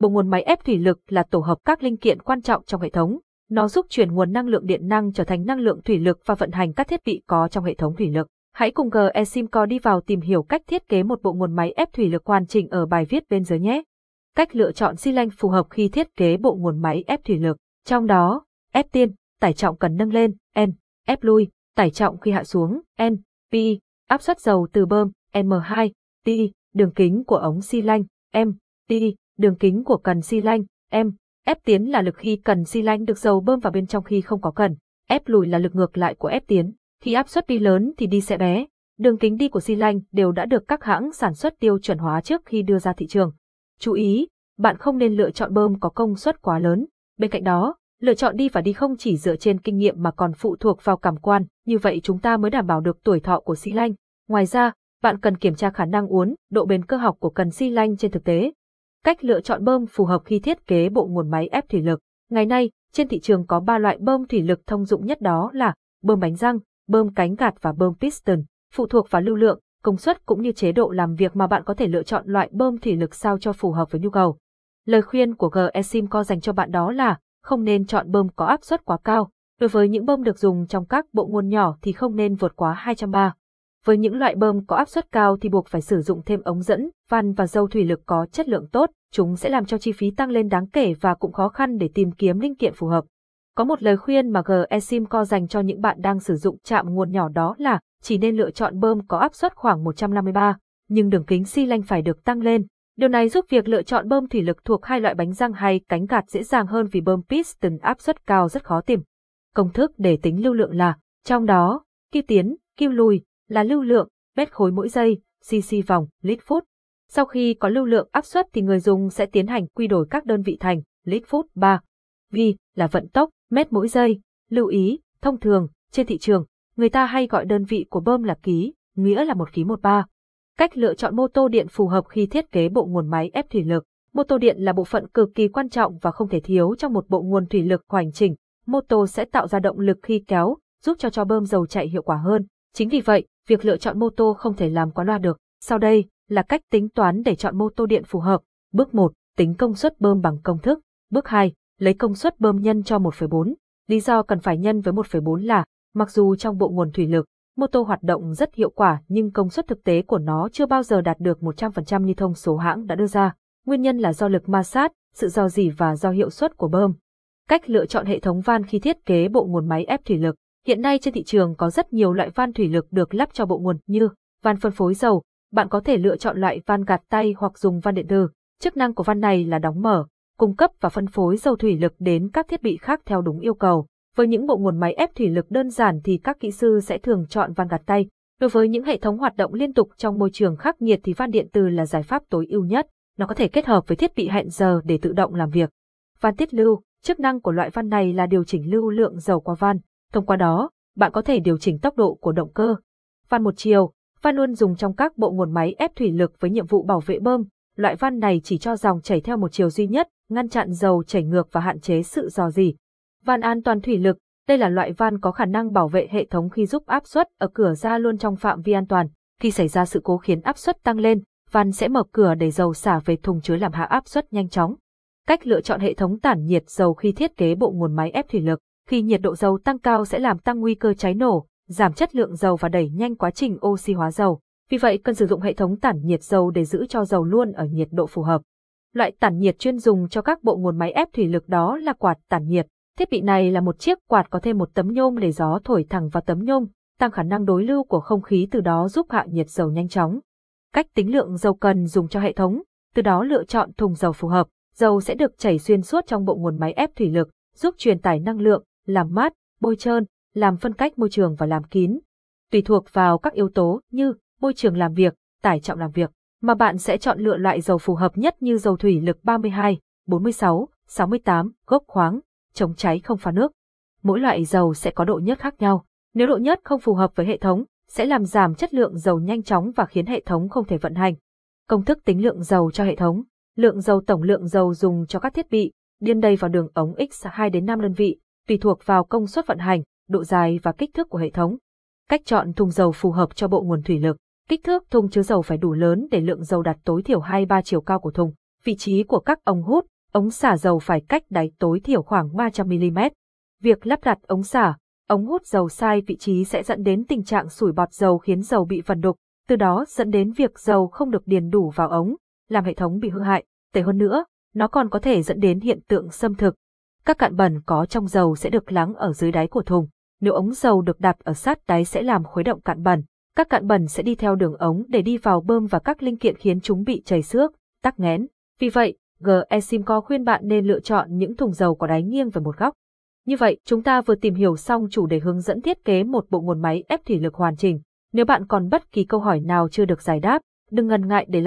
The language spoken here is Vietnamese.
Bộ nguồn máy ép thủy lực là tổ hợp các linh kiện quan trọng trong hệ thống. Nó giúp chuyển nguồn năng lượng điện năng trở thành năng lượng thủy lực và vận hành các thiết bị có trong hệ thống thủy lực. Hãy cùng GESIMCO đi vào tìm hiểu cách thiết kế một bộ nguồn máy ép thủy lực hoàn chỉnh ở bài viết bên dưới nhé. Cách lựa chọn xi lanh phù hợp khi thiết kế bộ nguồn máy ép thủy lực. Trong đó, ép tiên, tải trọng cần nâng lên, N, ép lui, tải trọng khi hạ xuống, N, P, áp suất dầu từ bơm, M2, T, đường kính của ống xi lanh, M, T, đường kính của cần xi lanh, em, ép tiến là lực khi cần xi lanh được dầu bơm vào bên trong khi không có cần, ép lùi là lực ngược lại của ép tiến. Khi áp suất đi lớn thì đi sẽ bé. Đường kính đi của xi lanh đều đã được các hãng sản xuất tiêu chuẩn hóa trước khi đưa ra thị trường. Chú ý, bạn không nên lựa chọn bơm có công suất quá lớn. Bên cạnh đó, lựa chọn đi và đi không chỉ dựa trên kinh nghiệm mà còn phụ thuộc vào cảm quan, như vậy chúng ta mới đảm bảo được tuổi thọ của xi lanh. Ngoài ra, bạn cần kiểm tra khả năng uốn, độ bền cơ học của cần xi lanh trên thực tế. Cách lựa chọn bơm phù hợp khi thiết kế bộ nguồn máy ép thủy lực. Ngày nay, trên thị trường có 3 loại bơm thủy lực thông dụng nhất đó là bơm bánh răng, bơm cánh gạt và bơm piston, phụ thuộc vào lưu lượng, công suất cũng như chế độ làm việc mà bạn có thể lựa chọn loại bơm thủy lực sao cho phù hợp với nhu cầu. Lời khuyên của GESIMCO dành cho bạn đó là không nên chọn bơm có áp suất quá cao. Đối với những bơm được dùng trong các bộ nguồn nhỏ thì không nên vượt quá 203. Với những loại bơm có áp suất cao thì buộc phải sử dụng thêm ống dẫn, van và dầu thủy lực có chất lượng tốt, chúng sẽ làm cho chi phí tăng lên đáng kể và cũng khó khăn để tìm kiếm linh kiện phù hợp. Có một lời khuyên mà GESIMCO dành cho những bạn đang sử dụng chạm nguồn nhỏ đó là chỉ nên lựa chọn bơm có áp suất khoảng 153, nhưng đường kính xi lanh phải được tăng lên. Điều này giúp việc lựa chọn bơm thủy lực thuộc hai loại bánh răng hay cánh gạt dễ dàng hơn vì bơm piston áp suất cao rất khó tìm. Công thức để tính lưu lượng là, trong đó, kim tiến, kim lùi là lưu lượng, mét khối mỗi giây, cc vòng, lít phút. Sau khi có lưu lượng áp suất thì người dùng sẽ tiến hành quy đổi các đơn vị thành lít phút 3. V là vận tốc, mét mỗi giây. Lưu ý, thông thường, trên thị trường, người ta hay gọi đơn vị của bơm là ký, nghĩa là một ký một ba. Cách lựa chọn mô tô điện phù hợp khi thiết kế bộ nguồn máy ép thủy lực. Mô tô điện là bộ phận cực kỳ quan trọng và không thể thiếu trong một bộ nguồn thủy lực hoàn chỉnh. Mô tô sẽ tạo ra động lực khi kéo, giúp cho cho bơm dầu chạy hiệu quả hơn. Chính vì vậy, việc lựa chọn mô tô không thể làm quá loa được. Sau đây là cách tính toán để chọn mô tô điện phù hợp. Bước 1, tính công suất bơm bằng công thức. Bước 2, lấy công suất bơm nhân cho 1,4. Lý do cần phải nhân với 1,4 là, mặc dù trong bộ nguồn thủy lực, mô tô hoạt động rất hiệu quả nhưng công suất thực tế của nó chưa bao giờ đạt được 100% như thông số hãng đã đưa ra. Nguyên nhân là do lực ma sát, sự do dỉ và do hiệu suất của bơm. Cách lựa chọn hệ thống van khi thiết kế bộ nguồn máy ép thủy lực. Hiện nay trên thị trường có rất nhiều loại van thủy lực được lắp cho bộ nguồn như van phân phối dầu. Bạn có thể lựa chọn loại van gạt tay hoặc dùng van điện tử. Chức năng của van này là đóng mở, cung cấp và phân phối dầu thủy lực đến các thiết bị khác theo đúng yêu cầu. Với những bộ nguồn máy ép thủy lực đơn giản thì các kỹ sư sẽ thường chọn van gạt tay. Đối với những hệ thống hoạt động liên tục trong môi trường khắc nghiệt thì van điện từ là giải pháp tối ưu nhất. Nó có thể kết hợp với thiết bị hẹn giờ để tự động làm việc. Van tiết lưu, chức năng của loại van này là điều chỉnh lưu lượng dầu qua van. Thông qua đó, bạn có thể điều chỉnh tốc độ của động cơ. Van một chiều, van luôn dùng trong các bộ nguồn máy ép thủy lực với nhiệm vụ bảo vệ bơm. Loại van này chỉ cho dòng chảy theo một chiều duy nhất, ngăn chặn dầu chảy ngược và hạn chế sự dò dỉ. Van an toàn thủy lực, đây là loại van có khả năng bảo vệ hệ thống khi giúp áp suất ở cửa ra luôn trong phạm vi an toàn. Khi xảy ra sự cố khiến áp suất tăng lên, van sẽ mở cửa để dầu xả về thùng chứa làm hạ áp suất nhanh chóng. Cách lựa chọn hệ thống tản nhiệt dầu khi thiết kế bộ nguồn máy ép thủy lực. Khi nhiệt độ dầu tăng cao sẽ làm tăng nguy cơ cháy nổ, giảm chất lượng dầu và đẩy nhanh quá trình oxy hóa dầu. Vì vậy cần sử dụng hệ thống tản nhiệt dầu để giữ cho dầu luôn ở nhiệt độ phù hợp. Loại tản nhiệt chuyên dùng cho các bộ nguồn máy ép thủy lực đó là quạt tản nhiệt. Thiết bị này là một chiếc quạt có thêm một tấm nhôm để gió thổi thẳng vào tấm nhôm, tăng khả năng đối lưu của không khí từ đó giúp hạ nhiệt dầu nhanh chóng. Cách tính lượng dầu cần dùng cho hệ thống, từ đó lựa chọn thùng dầu phù hợp. Dầu sẽ được chảy xuyên suốt trong bộ nguồn máy ép thủy lực, giúp truyền tải năng lượng, làm mát, bôi trơn, làm phân cách môi trường và làm kín. Tùy thuộc vào các yếu tố như môi trường làm việc, tải trọng làm việc, mà bạn sẽ chọn lựa loại dầu phù hợp nhất như dầu thủy lực 32, 46, 68, gốc khoáng, chống cháy không pha nước. Mỗi loại dầu sẽ có độ nhớt khác nhau. Nếu độ nhớt không phù hợp với hệ thống, sẽ làm giảm chất lượng dầu nhanh chóng và khiến hệ thống không thể vận hành. Công thức tính lượng dầu cho hệ thống. Lượng dầu tổng lượng dầu dùng cho các thiết bị, điên đầy vào đường ống X2 đến 5 đơn vị, tùy thuộc vào công suất vận hành, độ dài và kích thước của hệ thống. Cách chọn thùng dầu phù hợp cho bộ nguồn thủy lực. Kích thước thùng chứa dầu phải đủ lớn để lượng dầu đạt tối thiểu 23 chiều cao của thùng. Vị trí của các ống hút, ống xả dầu phải cách đáy tối thiểu khoảng 300mm. Việc lắp đặt ống xả, ống hút dầu sai vị trí sẽ dẫn đến tình trạng sủi bọt dầu khiến dầu bị vần đục, từ đó dẫn đến việc dầu không được điền đủ vào ống, làm hệ thống bị hư hại. Tệ hơn nữa, nó còn có thể dẫn đến hiện tượng xâm thực. Các cặn bẩn có trong dầu sẽ được lắng ở dưới đáy của thùng. Nếu ống dầu được đặt ở sát đáy sẽ làm khuấy động cặn bẩn. Các cặn bẩn sẽ đi theo đường ống để đi vào bơm và các linh kiện khiến chúng bị chảy xước, tắc nghẽn. Vì vậy, GE Simco khuyên bạn nên lựa chọn những thùng dầu có đáy nghiêng về một góc. Như vậy, chúng ta vừa tìm hiểu xong chủ đề hướng dẫn thiết kế một bộ nguồn máy ép thủy lực hoàn chỉnh. Nếu bạn còn bất kỳ câu hỏi nào chưa được giải đáp, đừng ngần ngại để lại